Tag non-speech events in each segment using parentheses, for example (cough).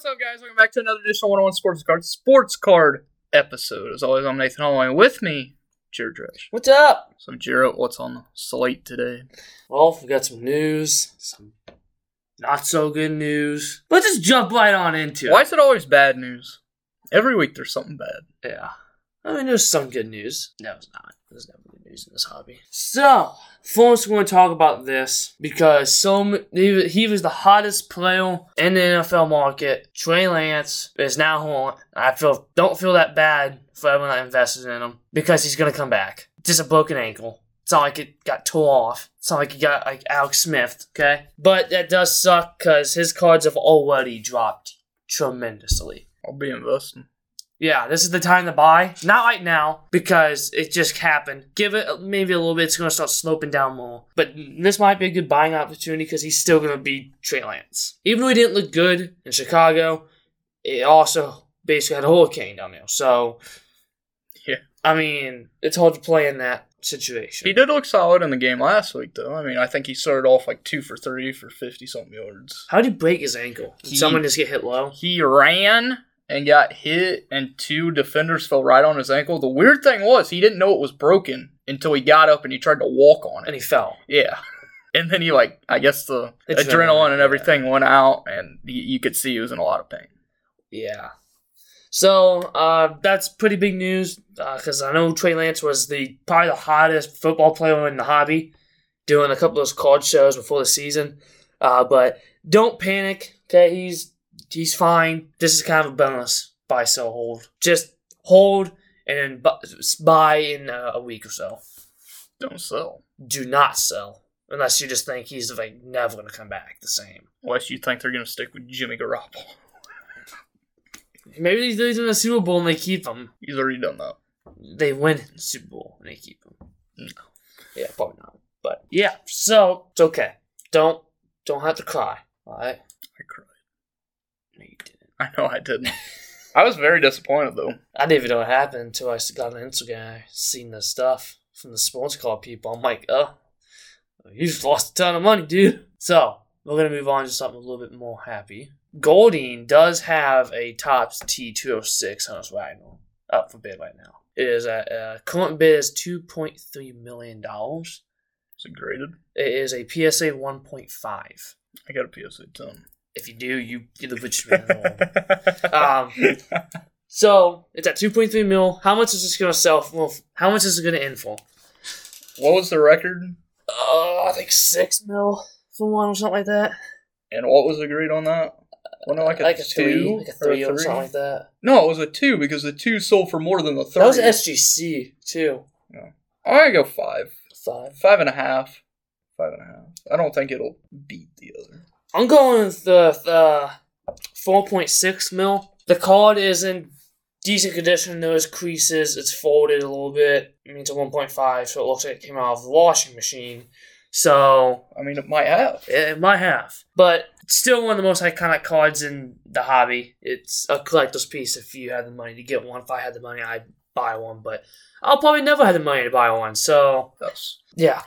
what's up, guys? Welcome back to another edition of 101 Sports Card Sports Card episode. As always, I'm Nathan Holloway. With me, Jared Dresch. What's up? So, Jared, what's on the slate today? Well, we got some news, some not so good news. Let's just jump right on into it. Why is it always bad news? Every week there's something bad. Yeah. I mean, there's some good news. No, it's not. There's good news in this hobby. So, first we're going to talk about this because so he, he was the hottest player in the NFL market. Trey Lance is now home. I feel don't feel that bad for everyone that invested in him because he's going to come back. Just a broken ankle. It's not like it got tore off. It's not like he got like Alex Smith, okay? But that does suck because his cards have already dropped tremendously. I'll be investing. Yeah, this is the time to buy. Not right now because it just happened. Give it maybe a little bit. It's going to start sloping down more. But this might be a good buying opportunity because he's still going to be Trey Lance. Even though he didn't look good in Chicago, it also basically had a hurricane down there. So, Yeah. I mean, it's hard to play in that situation. He did look solid in the game last week, though. I mean, I think he started off like two for three for 50 something yards. How did he break his ankle? Did He- someone just get hit low? He ran and got hit, and two defenders fell right on his ankle. The weird thing was, he didn't know it was broken until he got up and he tried to walk on it, And he fell. Yeah. (laughs) And then he, like, I guess the It's adrenaline very- and everything went out, and he, you could see he was in a lot of pain. Yeah. So uh, that's pretty big news because I know Trey Lance was the probably the hottest football player in the hobby, doing a couple of those card shows before the season. Uh, but don't panic. Okay, he's he's fine. This is kind of a bonus buy, sell, hold. Just hold and then bu- buy in uh, a week or so. Don't sell. Do not sell unless you just think he's like never gonna come back the same. Unless you think they're going to stick with Jimmy Garoppolo. Maybe he's in the Super Bowl and they keep him. He's already done that. they win in the Super Bowl and they keep him. No. Yeah, probably not. But yeah, so it's okay. Don't don't have to cry. All right. I cried. No, you didn't. I know I didn't. (laughs) I was very disappointed, though. I didn't even know what happened until I got on Instagram. Seen the stuff from the sports car people. I'm like, oh, you just lost a ton of money, dude. So we're gonna move on to something a little bit more happy. Goldin does have a Tops T206 on its right now, up for bid right now. It is at uh, current bid is two point three million dollars. Is it graded? It is a PSA 1.5. I got a PSA 10. If you do, you you're the richest man in the world. Um, so it's at 2.3 mil. How much is this gonna sell for? How much is it gonna end for? what was the record? Uh, I think six mil for one or something like that. And what was agreed on that? Wasn't it like a, like a two three, like a three or or something like that. No, it was a two because the two sold for more than the three. That was SGC too. I'm gonna go five, Five. five and a half, five and a half. I don't think it'll beat the other. I'm going with the, the 4.6 mil. The card is in decent condition. Those creases, it's folded a little bit. I mean, it's a 1.5, so it looks like it came out of the washing machine. So I mean, it might have. it might have, but it's still one of the most iconic cards in the hobby. It's a collector's piece. If you had the money to get one, if I had the money, I'd buy one. But I'll probably never have the money to buy one. So Yes. yeah.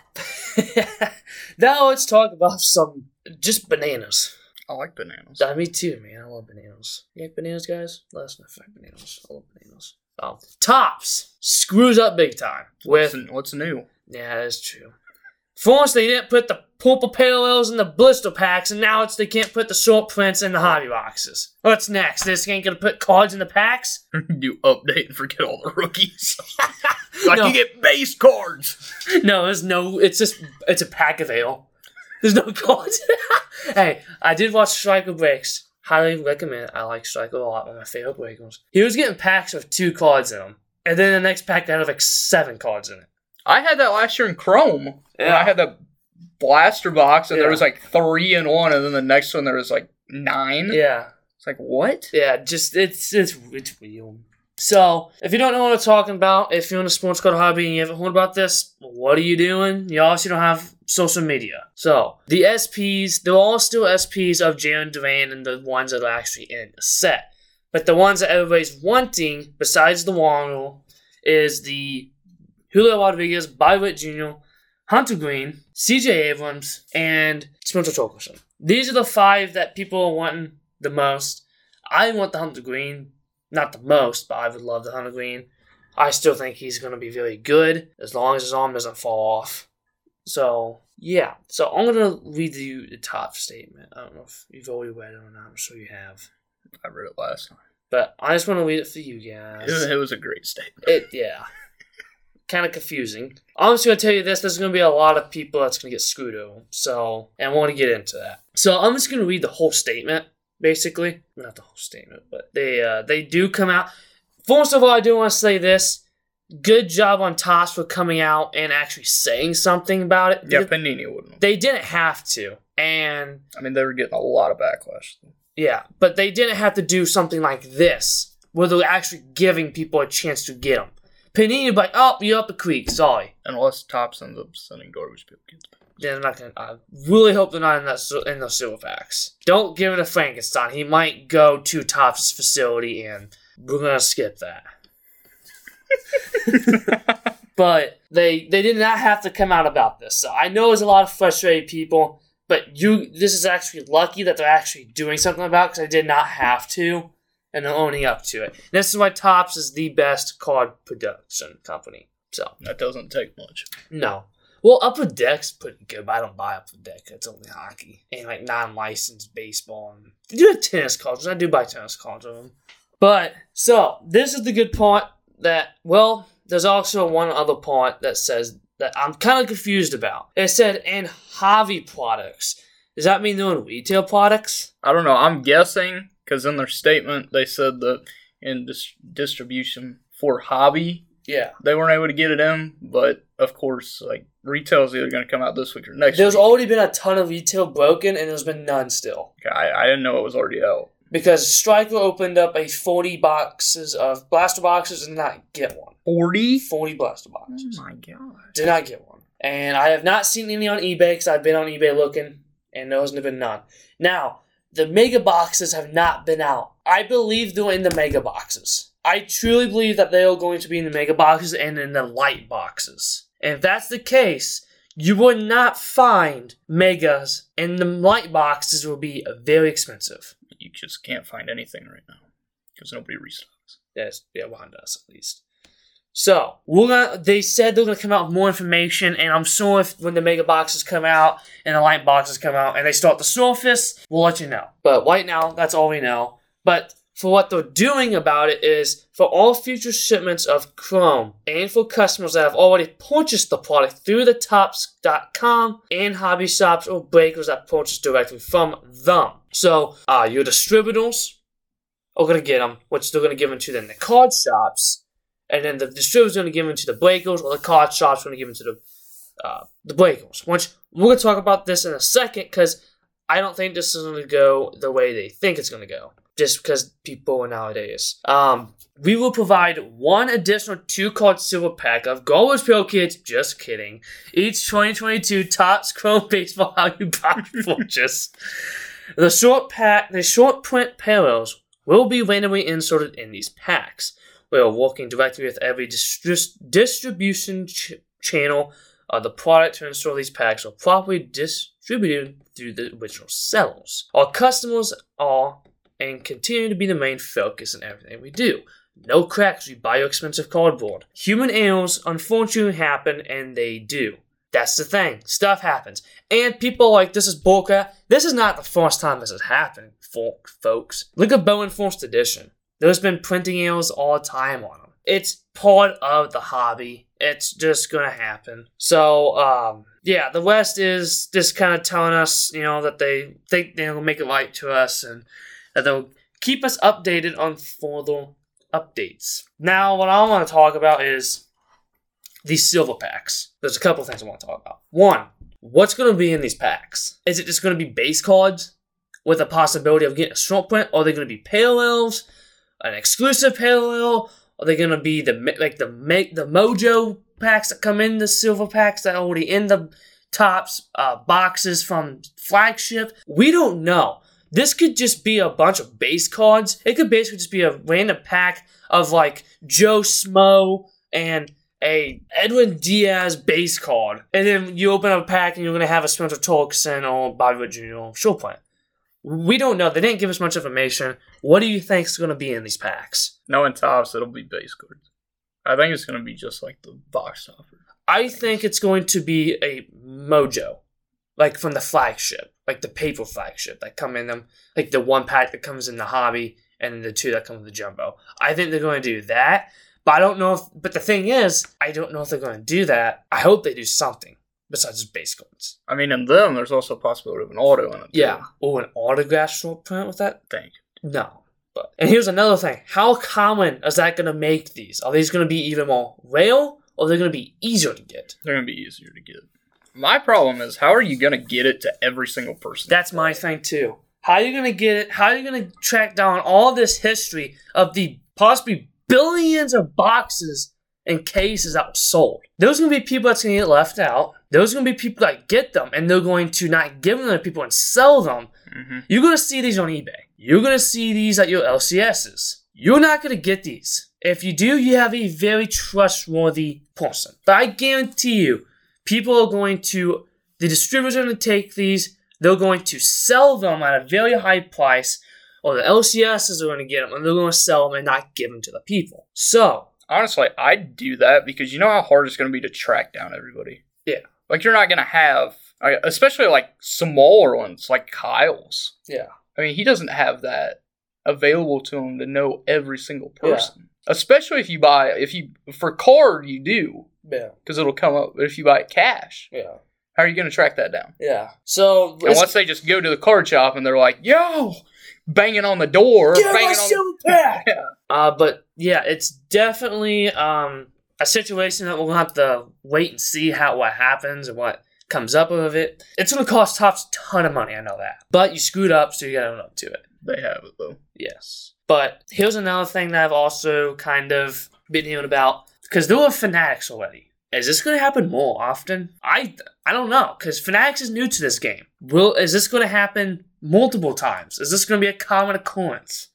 (laughs) now let's talk about some just bananas. I like bananas. Uh, me too, man. I love bananas. You like bananas, guys? Let us know if you like bananas. I love bananas. Oh, Topps screws up big time with What's, what's new? yeah, that's true. First, they didn't put the purple parallels in the blister packs, and now it's they can't put the short prints in the hobby boxes. What's next? This ain't gonna put cards in the packs? (laughs) you update and forget all the rookies. (laughs) like No. you get base cards. No, there's no. It's just it's a pack of ale. There's no cards. (laughs) hey, I did watch Striker Breaks. Highly recommend. I like Striker a lot. One of my favorite breakers. He was getting packs with two cards in them, and then the next pack had like seven cards in it. I had that last year in Chrome. And Yeah. I had the blaster box, and there was like three in one, and then the next one there was like nine. Yeah, It's like what? Yeah, just it's it's it's weird. So, if you don't know what I'm talking about, if you're in the sports card hobby and you haven't heard about this, what are you doing? You obviously don't have social media. So, the SPs, they're all still SPs of Jalen Duran and the ones that are actually in the set. But the ones that everybody's wanting, besides the Waddle, is the Julio Rodriguez, Bobby Witt Jr., Hunter Greene, CJ Abrams, and Spencer Torkelson. These are the five that people are wanting the most. I want the Hunter Greene, not the most, but I would love the Hunter Greene. I still think he's going to be very good as long as his arm doesn't fall off. So yeah, so I'm gonna read you the top statement. I don't know if you've already read it or not. I'm sure you have. I read it last time. But I just want to read it for you guys. It, it was a great statement. It yeah, (laughs) kind of confusing. I'm just gonna tell you this. There's gonna be a lot of people that's gonna get screwed over. So and I want to get into that. So I'm just gonna read the whole statement, basically. Not the whole statement, but they uh, they do come out. First of all, I do want to say this good job on Topps for coming out and actually saying something about it. Yeah, Panini wouldn't. They didn't have to. And I mean, they were getting a lot of backlash. Yeah, but they didn't have to do something like this, where they're actually giving people a chance to get them. Panini would be like, oh, you're up the creek, sorry. Unless Topps ends up sending garbage people kids. They're not gonna. I really hope they're not in that in those silver packs. Don't give it to Frankenstein. He might go to Topps' facility, and we're gonna skip that. (laughs) but they they did not have to come out about this. So I know there's a lot of frustrated people, but you this is actually lucky that they're actually doing something about because I did not have to, and they're owning up to it. And this is why Topps is the best card production company. So that doesn't take much. No. Well, Upper Deck's pretty good, but I don't buy Upper Deck. It's only hockey and like non-licensed baseball. And they do have tennis cards. I do buy tennis cards of them. But so this is the good part that, well, there's also one other part that says that I'm kind of confused about. It said, and hobby products. Does that mean they're in retail products? I don't know. I'm guessing because in their statement they said that in dis- distribution for hobby, yeah, they weren't able to get it in. But of course, like retail is either going to come out this week or next. There's week. already been a ton of retail broken, and there's been none still. I, I didn't know it was already out because Striker opened up a 40 boxes of blaster boxes and did not get one. 40? 40 blaster boxes. Oh my god. Did not get one. And I have not seen any on eBay because I've been on eBay looking and there hasn't been none. Now, the mega boxes have not been out. I believe they're in the mega boxes. I truly believe that they are going to be in the mega boxes and in the light boxes. And if that's the case, you will not find megas and the light boxes will be very expensive you just can't find anything right now because nobody restocks. Yes, yeah, one does at least. So we're gonna. They said they're gonna come out with more information, and I'm sure if when the mega boxes come out and the light boxes come out and they start the surface, we'll let you know. But right now, that's all we know. But for what they're doing about it is for all future shipments of Chrome and for customers that have already purchased the product through the Topps.com and hobby shops or breakers that purchase directly from them. So, uh, your distributors are going to get them, which they're going to give them to then the card shops, and then the distributors are going to give them to the breakers, or the card shops are going to give them to the uh, the breakers. Which we're going to talk about this in a second because I don't think this is going to go the way they think it's going to go just because people nowadays. Um, we will provide one additional two card silver pack of Garbage Pail Kids. Just kidding. Each 2022 Topps Chrome (laughs) Baseball Value Box purchase. The short pack, the short print parallels will be randomly inserted in these packs. We are working directly with every distri- distribution ch- channel of the product to ensure these packs are properly distributed through the original sellers. Our customers are and continue to be the main focus in everything we do. No cracks, we buy your expensive cardboard. Human errors unfortunately happen, and they do. That's the thing. Stuff happens. And people like, this is Bulka. This is not the first time this has happened, folks. Look at Bowman First Edition. There's been printing errors all the time on them. It's part of the hobby. It's just gonna happen. So, um, yeah, the West is just kind of telling us, you know, that they think they'll make it light to us and that they'll keep us updated on further updates. Now, what I want to talk about is these silver packs. There's a couple things I want to talk about. One, what's going to be in these packs? Is it just going to be base cards with a possibility of getting a short print? Are they going to be parallels, an exclusive parallel? Are they going to be the like the make the Mojo packs that come in the silver packs that already in the Topps uh, boxes from flagship? We don't know. This could just be a bunch of base cards. It could basically just be a random pack of like Joe Smo and a Edwin Diaz base card. And then you open up a pack and you're going to have a Spencer Torkelson or Bobby Witt Jr. short print. We don't know. They didn't give us much information. What do you think is going to be in these packs? No one Topps, it'll be base cards. I think it's going to be just like the box topper. I think it's going to be a mojo, like from the flagship, like the paper flagship that come in them, like the one pack that comes in the hobby and the two that come in the jumbo. I think they're going to do that, but I don't know if. But the thing is, I don't know if they're going to do that. I hope they do something besides just base cards. I mean, in them, there's also a possibility of an auto in it. too, Yeah, or an autograph short print with that. I think. No. But and here's another thing: how common is that going to make these? Are these going to be even more rare, or are they going to be easier to get? They're going to be easier to get. My problem is, how are you going to get it to every single person? That's my thing too. How are you gonna get it? How are you gonna track down all this history of the possibly billions of boxes and cases that were sold? There's gonna be people that's gonna get left out. There's gonna be people that get them and they're going to not give them to people and sell them. hmm You're gonna see these on eBay. You're gonna see these at your LCSs. You're not gonna get these. If you do, you have a very trustworthy person. But I guarantee you, people are going to, the distributors are going to take these, they're going to sell them at a very high price, or the LCSs are going to get them and they're going to sell them and not give them to the people. So, Honestly, I'd do that because you know how hard it's going to be to track down everybody. Yeah. Like you're not going to have, especially like smaller ones like Kyle's. yeah. I mean, he doesn't have that available to them to know every single person. Especially if you buy, if you for card you do Yeah. because it'll come up. But if you buy it cash, Yeah. how are you going to track that down? Yeah. So, And once they just go to the card shop and they're like, "Yo," banging on the door, Get my banging on. silver pack! (laughs) Yeah. Uh, but yeah, it's definitely um, a situation that we'll have to wait and see how what happens and what comes up of it. It's going to cost Topps a ton of money, I know that. But you screwed up, so you got to own up to it. They have it though. Yes. But here's another thing that I've also kind of been hearing about because there were fanatics already. Is this going to happen more often? I I don't know because fanatics is new to this game. Will is this going to happen multiple times? Is this going to be a common occurrence?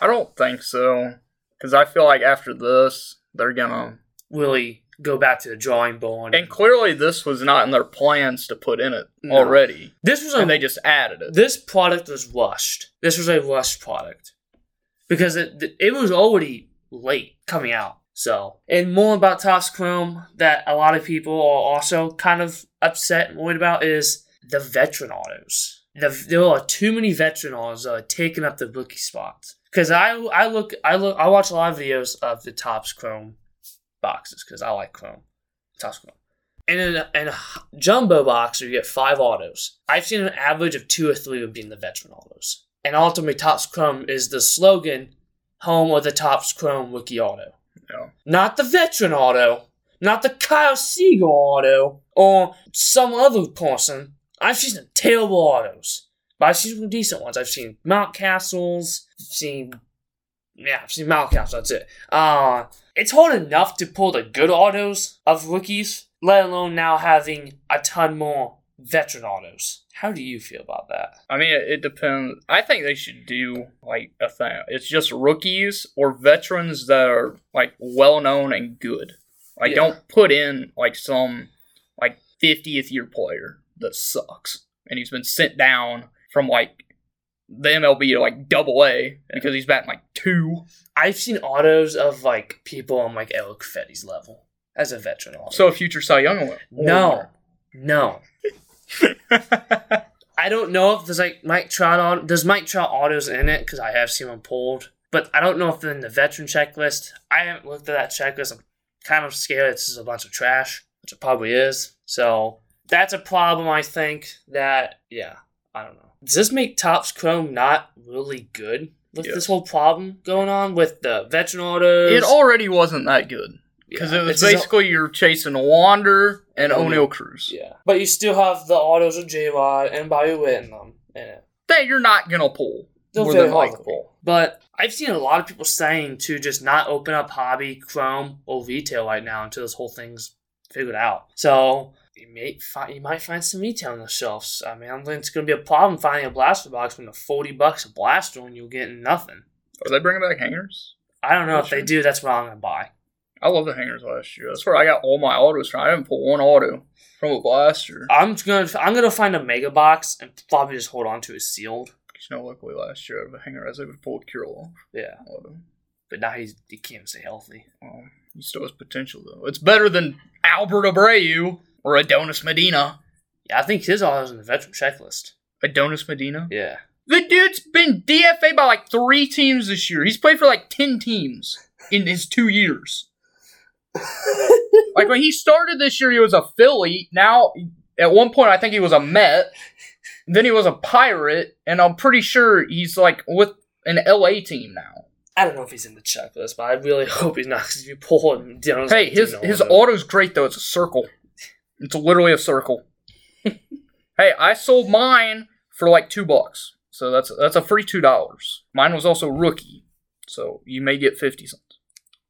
I don't think so because I feel like after this they're gonna. He go back to the drawing board? And clearly, this was not in their plans to put in it No. already, this was a and they just added it. this product was rushed. This was a rushed product because it it was already late coming out. So, and more about Topps Chrome that a lot of people are also kind of upset and worried about is the veteran autos. The, there are too many veteran autos that are taking up the rookie spots. Because I I look I look I watch a lot of videos of the Topps Chrome boxes because I like Chrome, Topps Chrome. And in a, in a jumbo box, you get five autos. I've seen an average of two or three of being the veteran autos. And ultimately, Topps Chrome is the slogan, home of the Topps Chrome rookie auto. Yeah. Not the veteran auto, not the Kyle Siegel auto, or some other person. I've seen some terrible autos, but I've seen some decent ones. I've seen Mountcastles, I've seen, yeah, I've seen Mountcastles, that's it. Uh, it's hard enough to pull the good autos of rookies, let alone now having a ton more veteran autos. How do you feel about that? I mean, it, it depends. I think they should do like a thing. It's just rookies or veterans that are like well known and good. Like, Yeah. don't put in like some like 50th year player that sucks and he's been sent down from like the MLB to like double A because he's batting like two. I've seen autos of like people on like Erick Fedde's level as a veteran auto. So a future Cy Young award. no, no. (laughs) I don't know if there's like Mike Trout on. There's Mike Trout autos in it because I have seen them pulled, but I don't know if they're in the veteran checklist. I haven't looked at that checklist. I'm kind of scared it's just a bunch of trash, which it probably is. So that's a problem. I think that yeah, I don't know. Does this make Topps Chrome not really good with Yes. this whole problem going on with the veteran autos? It already wasn't that good because Yeah, it was basically you're chasing Wander and Oneil. Oneil Cruz. Yeah, but you still have the autos of J Rod and Bobby Witt in them um, in it. That you're not gonna pull. They're more very than to likely. pull. But I've seen a lot of people saying to just not open up hobby, Chrome, or retail right now until this whole thing's figured out. So you may find you might find some retail on the shelves. I mean, I don't think it's gonna be a problem finding a blaster box from the forty bucks a blaster and you're getting nothing. Are they bringing back hangers? I don't know if Sure. they do. That's what I'm gonna buy. I love the hangers last year. That's where I got all my autos from. I didn't pull one auto from a blaster. I'm gonna I'm gonna find a mega box and probably just hold on to it sealed. You know, luckily last year, I think I was able to pull a. Yeah, But, uh, but now he's he can't stay healthy. well, he still has potential, though. It's better than Albert Abreu or Adonis Medina. Yeah, I think his all is on the veteran checklist. Adonis Medina? Yeah, The dude's been DFA by like three teams this year. He's played for like 10 teams in his two years. Like when he started this year, he was a Philly. Now, at one point, I think he was a Met. Then he was a Pirate, and I'm pretty sure he's like with an LA team now. I don't know if he's in the checklist, but I really (laughs) hope he's not. Because if you pull him down, Hey, his his auto's great though. It's a circle. It's literally a circle. (laughs) hey, I sold mine for like two bucks, so that's that's a free two dollars. Mine was also rookie, so you may get fifty cents.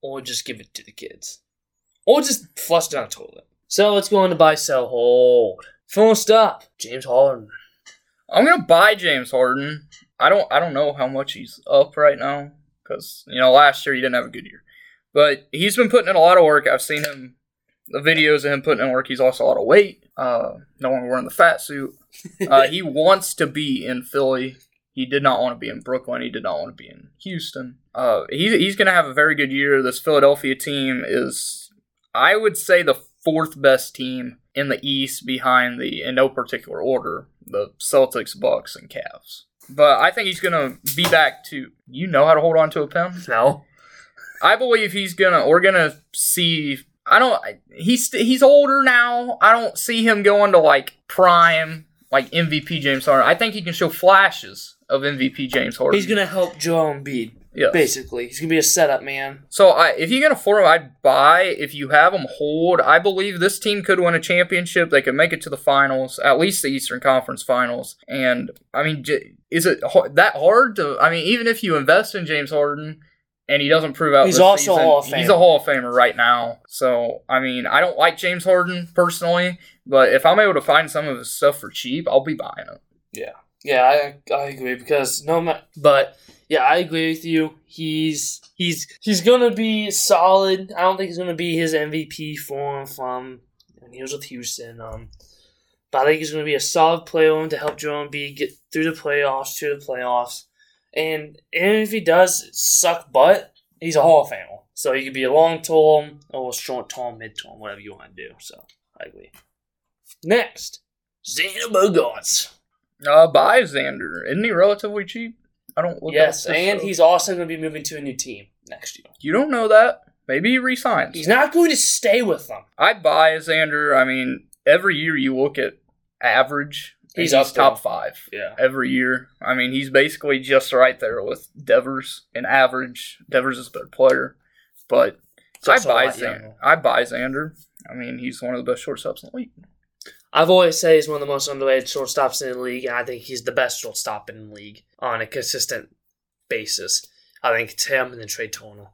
or just give it to the kids, or just flush down the toilet. So let's go on to buy, sell, hold. First up, James Harden. I'm gonna buy James Harden. I don't I don't know how much he's up right now because you know last year he didn't have a good year, but he's been putting in a lot of work. I've seen him the videos of him putting in work. He's lost a lot of weight. Uh, no longer wearing the fat suit. Uh, he (laughs) wants to be in Philly. He did not want to be in Brooklyn. He did not want to be in Houston. Uh, he's he's gonna have a very good year. This Philadelphia team is, I would say, the fourth best team in the East behind the in no particular order the Celtics, Bucks, and Cavs. But I think he's gonna be back to. You know how to hold on to a pen. No, I believe he's gonna. We're gonna see. I don't. He's he's older now. I don't see him going to like prime like MVP James Harden. I think he can show flashes of MVP James Harden. he's gonna help Joel Embiid. yeah. Basically, he's gonna be a setup man. So I, if you can afford him, I'd buy. If you have him, hold. I believe this team could win a championship. They could make it to the finals, at least the Eastern Conference Finals. And I mean, j- is it that hard to? I mean, even if you invest in James Harden and he doesn't prove out, He's this also a season, Hall of He's Famer. a Hall of Famer right now. So I mean, I don't like James Harden personally, but if I'm able to find some of his stuff for cheap, I'll be buying it. Yeah, yeah, I I agree because no ma- but yeah, I agree with you. He's he's he's gonna be solid. I don't think he's gonna be his MVP form from when he was with Houston. Um, but I think he's gonna be a solid player to help Joel Embiid get through the playoffs to the playoffs. And and if he does suck butt, he's a Hall of Famer. So he could be a long term or a short term, mid term, whatever you want to do. So I agree. Next, Xander Bogaerts. Uh, buy Xander. Isn't he relatively cheap? I don't. look Yes, and stuff. he's also going to be moving to a new team next year. You don't know that. Maybe he resigns. He's not going to stay with them. I'd buy Xander. I mean, every year you look at average, He's he's, up top five Yeah. every year. I mean, he's basically just right there with Devers in average. Devers is a better player, but I buy Xander. I buy Xander. I mean, he's one of the best shortstops in the league. I've always said he's one of the most underrated shortstops in the league, and I think he's the best shortstop in the league on a consistent basis. I think it's him and then Trea Turner.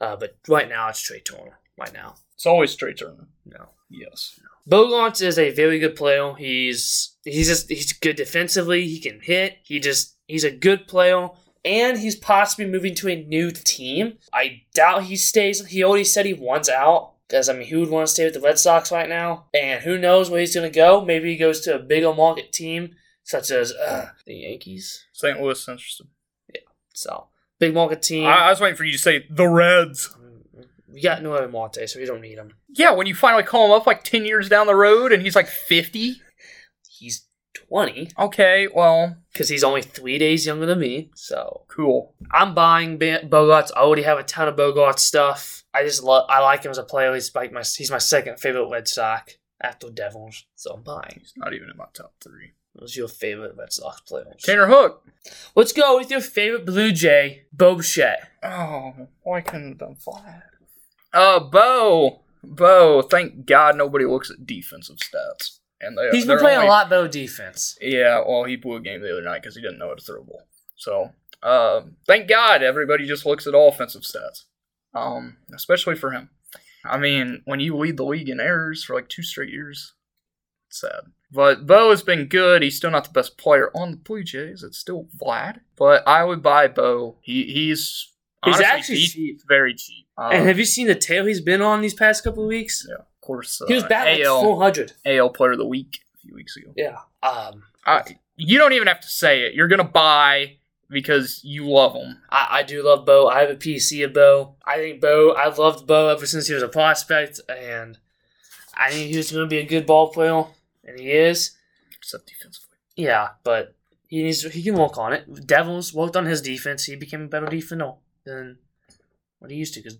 Uh, but right now, it's Trea Turner. Right now. It's always Trea Turner. No. Yes. Bogaerts is a very good player. He's he's just he's good defensively. He can hit. He just he's a good player, and he's possibly moving to a new team. I doubt he stays. He already said he wants out because I mean, who would want to stay with the Red Sox right now? And who knows where he's going to go? Maybe he goes to a bigger market team such as uh, the Yankees. St. Louis is Yeah, So big market team. I, I was waiting for you to say the Reds. We got Noelvi Marte, so we don't need him. Yeah, when you finally call him up like 10 years down the road and he's like 50. He's twenty Okay, well, because he's only three days younger than me. So cool. I'm buying Bogaerts. I already have a ton of Bogaerts stuff. I just love. I like him as a player. He's like my he's my second favorite Red Sox after Devers. So I'm buying. He's not even in my top three. Who's your favorite Red Sox player? Tanner Houck. Let's go with your favorite Blue Jay, Bo Bichette. Oh, why couldn't have done flat? Uh, Bo. Bo, thank God nobody looks at defensive stats. And they, He's been playing only- a lot better defense. Yeah, well, he blew a game the other night because he didn't know how to throw a ball. So, um, thank God everybody just looks at all offensive stats. Um, especially for him. I mean, when you lead the league in errors for like two straight years, it's sad. But Bo has been good. He's still not the best player on the Blue Jays. It's still Vlad. But I would buy Bo. He he's He's actually cheap, cheap. very cheap. Uh, and have you seen the tail he's been on these past couple of weeks? yeah, of course. Uh, He was batting like 400. AL Player of the Week a few weeks ago. Yeah. Um. I, you don't even have to say it. You're gonna buy because you love them. I, I do love Bo. I have a PC of Bo. I think Bo. I've loved Bo ever since he was a prospect, and I knew he was going to be a good ball player, and he is. Except defensively. Yeah, but he needs he can work on it. Devers worked on his defense. He became a better defender than what he used to. Because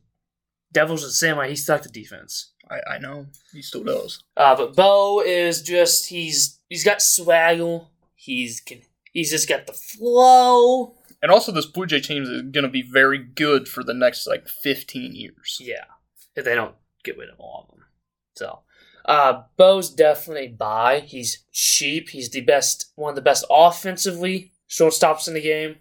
Devers is the same way. He stuck to defense. I, I know he still does. Uh, but Bo is just he's he's got swagger. He's can he's just got the flow. And also, this Blue Jay team is going to be very good for the next like 15 years. Yeah, if they don't get rid of all of them. So, uh, Bo's definitely buy. He's cheap. He's the best, one of the best offensively shortstops in the game,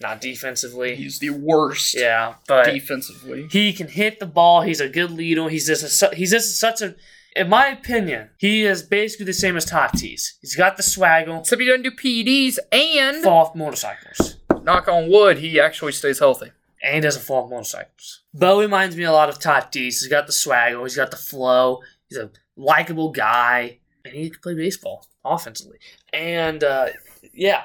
not defensively. He's the worst yeah, but defensively. he can hit the ball. He's a good leader. He's just a, he's just such a. In my opinion, he is basically the same as Tatis. He's got the swagger. Except he doesn't do PEDs, and Fall off motorcycles. knock on wood, he actually stays healthy. and he doesn't fall off motorcycles. Bo reminds me a lot of Tatis. He's got the swagger, he's got the flow, he's a likable guy, and he can play baseball offensively. And uh, yeah,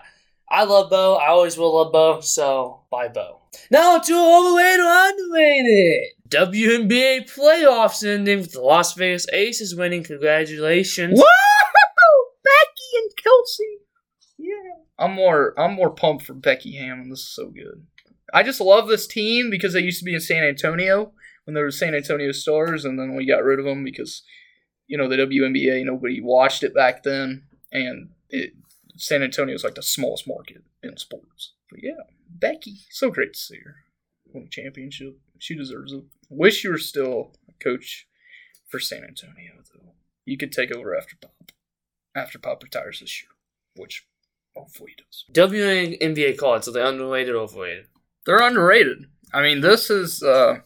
I love Bo. I always will love Bo, so buy Bo. Now to overrated or underrated. WNBA playoffs ending with the Las Vegas Aces winning. Congratulations. Woo! Becky and Kelsey. Yeah. I'm more I'm more pumped for Becky Hammon. This is so good. I just love this team because they used to be in San Antonio when they were San Antonio Stars, and then we got rid of them because you know the WNBA nobody watched it back then, and it, San Antonio is like the smallest market in sports. But yeah, Becky, so great to see her win a championship. She deserves it. Wish you were still a coach for San Antonio though. You could take over after Pop, after Pop retires this year, which hopefully he does. WNBA cards, are they underrated or overrated? They're underrated. I mean, this is uh,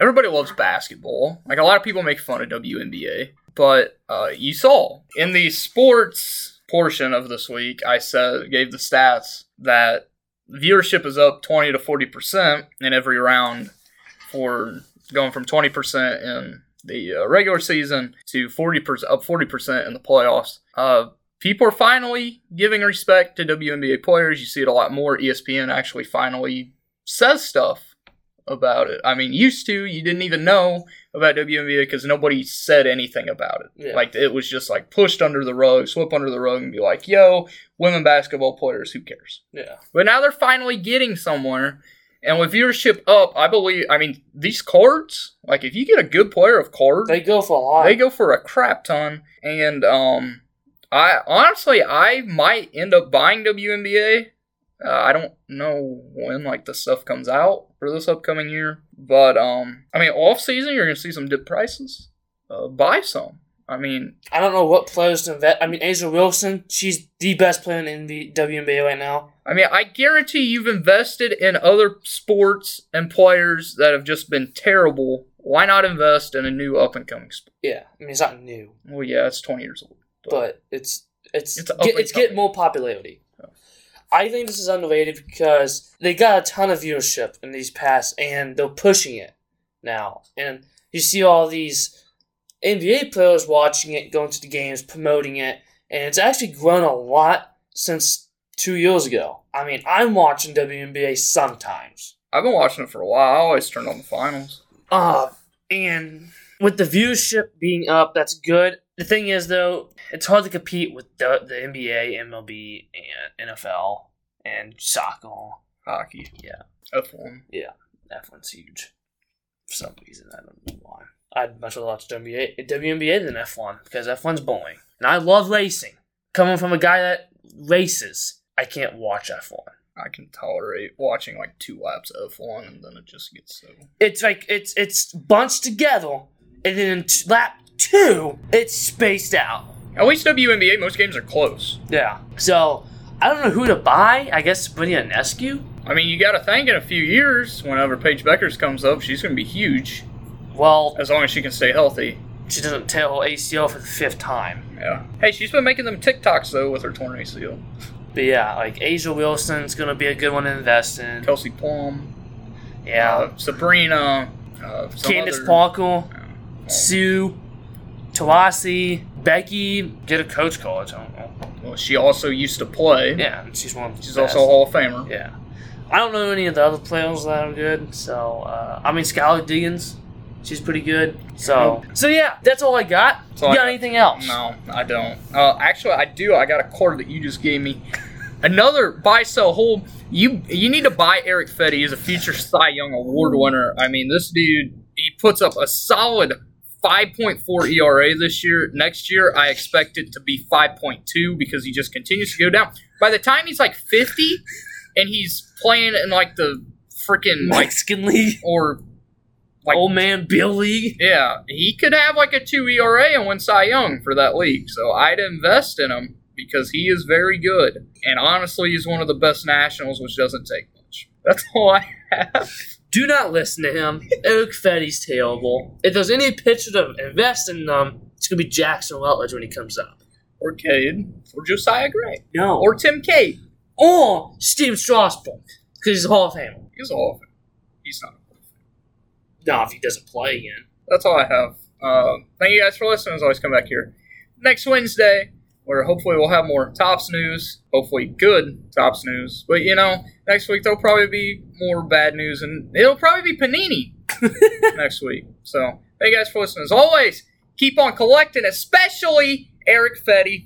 everybody loves basketball. Like a lot of people make fun of WNBA, but uh, you saw in the sports portion of this week, I said gave the stats that viewership is up twenty to forty percent in every round for going from twenty percent in the uh, regular season to forty percent up forty percent in the playoffs. Uh, people are finally giving respect to WNBA players. You see it a lot more. ESPN actually finally says stuff about it. I mean, used to you didn't even know about WNBA because nobody said anything about it. Yeah. Like it was just like pushed under the rug, swept under the rug, and be like, "Yo, women basketball players, who cares?" Yeah. But now they're finally getting somewhere. And with viewership up, I believe. I mean, these cards, like if you get a good player of cards, They go for a lot. they go for a crap ton. And um, I honestly, I might end up buying WNBA. Uh, I don't know when like the stuff comes out for this upcoming year, but um, I mean, off season you're gonna see some dip prices. Uh, buy some. I mean, I don't know what players to invest. I mean, A'ja Wilson, she's the best player in the WNBA right now. I mean, I guarantee you've invested in other sports and players that have just been terrible. Why not invest in a new up and coming sport? Yeah, I mean it's not new, Well, yeah, it's 20 years old. but it's it's It's it's, get, it's getting more popularity. I think this is underrated because they got a ton of viewership in these past, and they're pushing it now. And you see all these NBA players watching it, going to the games, promoting it, and it's actually grown a lot since two years ago. I mean, I'm watching WNBA sometimes. I've been watching it for a while. I always turn on the finals. Uh, and with the viewership being up, that's good. The thing is, though, it's hard to compete with the, the NBA, MLB, and NFL, and soccer. Hockey. Yeah. F1. Yeah. F1's huge. For some reason, I don't know why. I'd much rather watch WNBA, WNBA than F1 because F1's boring. And I love racing. Coming from a guy that races, I can't watch F1. I can tolerate watching like two laps of F1 and then it just gets so. It's like it's it's bunched together, and then in t- lap two, it's spaced out. At least WNBA, most games are close. Yeah. So I don't know who to buy. I guess Brittany Nescu. I mean, you got to think in a few years, whenever Paige Bueckers comes up, she's going to be huge Well, as long as she can stay healthy. she doesn't tear ACL for the fifth time. Yeah. Hey, she's been making them TikToks though with her torn ACL. But yeah, like A'ja Wilson's gonna be a good one to invest in. Kelsey Plum, Yeah. uh, Sabrina, uh, some Candace other- Parker, Yeah. Sue, Taurasi, Becky. Get a coach college. I don't know. Well, she also used to play. Yeah, and she's one. Of the She's best. also a Hall of Famer. Yeah. I don't know any of the other players that are good. So uh, I mean, Skylar Diggins, she's pretty good. So so yeah, that's all I got. All you I got got. anything else? No, I don't. Uh, actually, I do. I got a card that you just gave me. Another buy, sell, hold. You you need to buy Erick Fedde. He's a future Cy Young Award winner. I mean, this dude he puts up a solid 5.4 ERA this year. Next year, I expect it to be 5.2 because he just continues to go down. By the time he's like 50 and he's playing in like the freaking like Mexican League, or like old man Bill League. yeah, he could have like a two ERA and win Cy Young for that league. So I'd invest in him because he is very good. And honestly, he's one of the best nationals, which doesn't take much. That's all I have. Do not listen to him. Erick Fedde's terrible. If there's any pitcher to invest in them, it's gonna be Jackson Rutledge when he comes up. Or Cade, or Josiah Gray, No. or Tim Cate. or Steve Strasburg because he's a Hall of Famer. He's all of it. He's not. A Hall of Famer. No, if he doesn't play again. That's all I have. Uh, thank you guys for listening. As always, come back here next Wednesday, where hopefully we'll have more Topps news. Hopefully, good Topps news. But you know, next week there'll probably be more bad news, and it'll probably be Panini (laughs) next week. So, thank you guys for listening. As always, keep on collecting, especially Erick Fedde.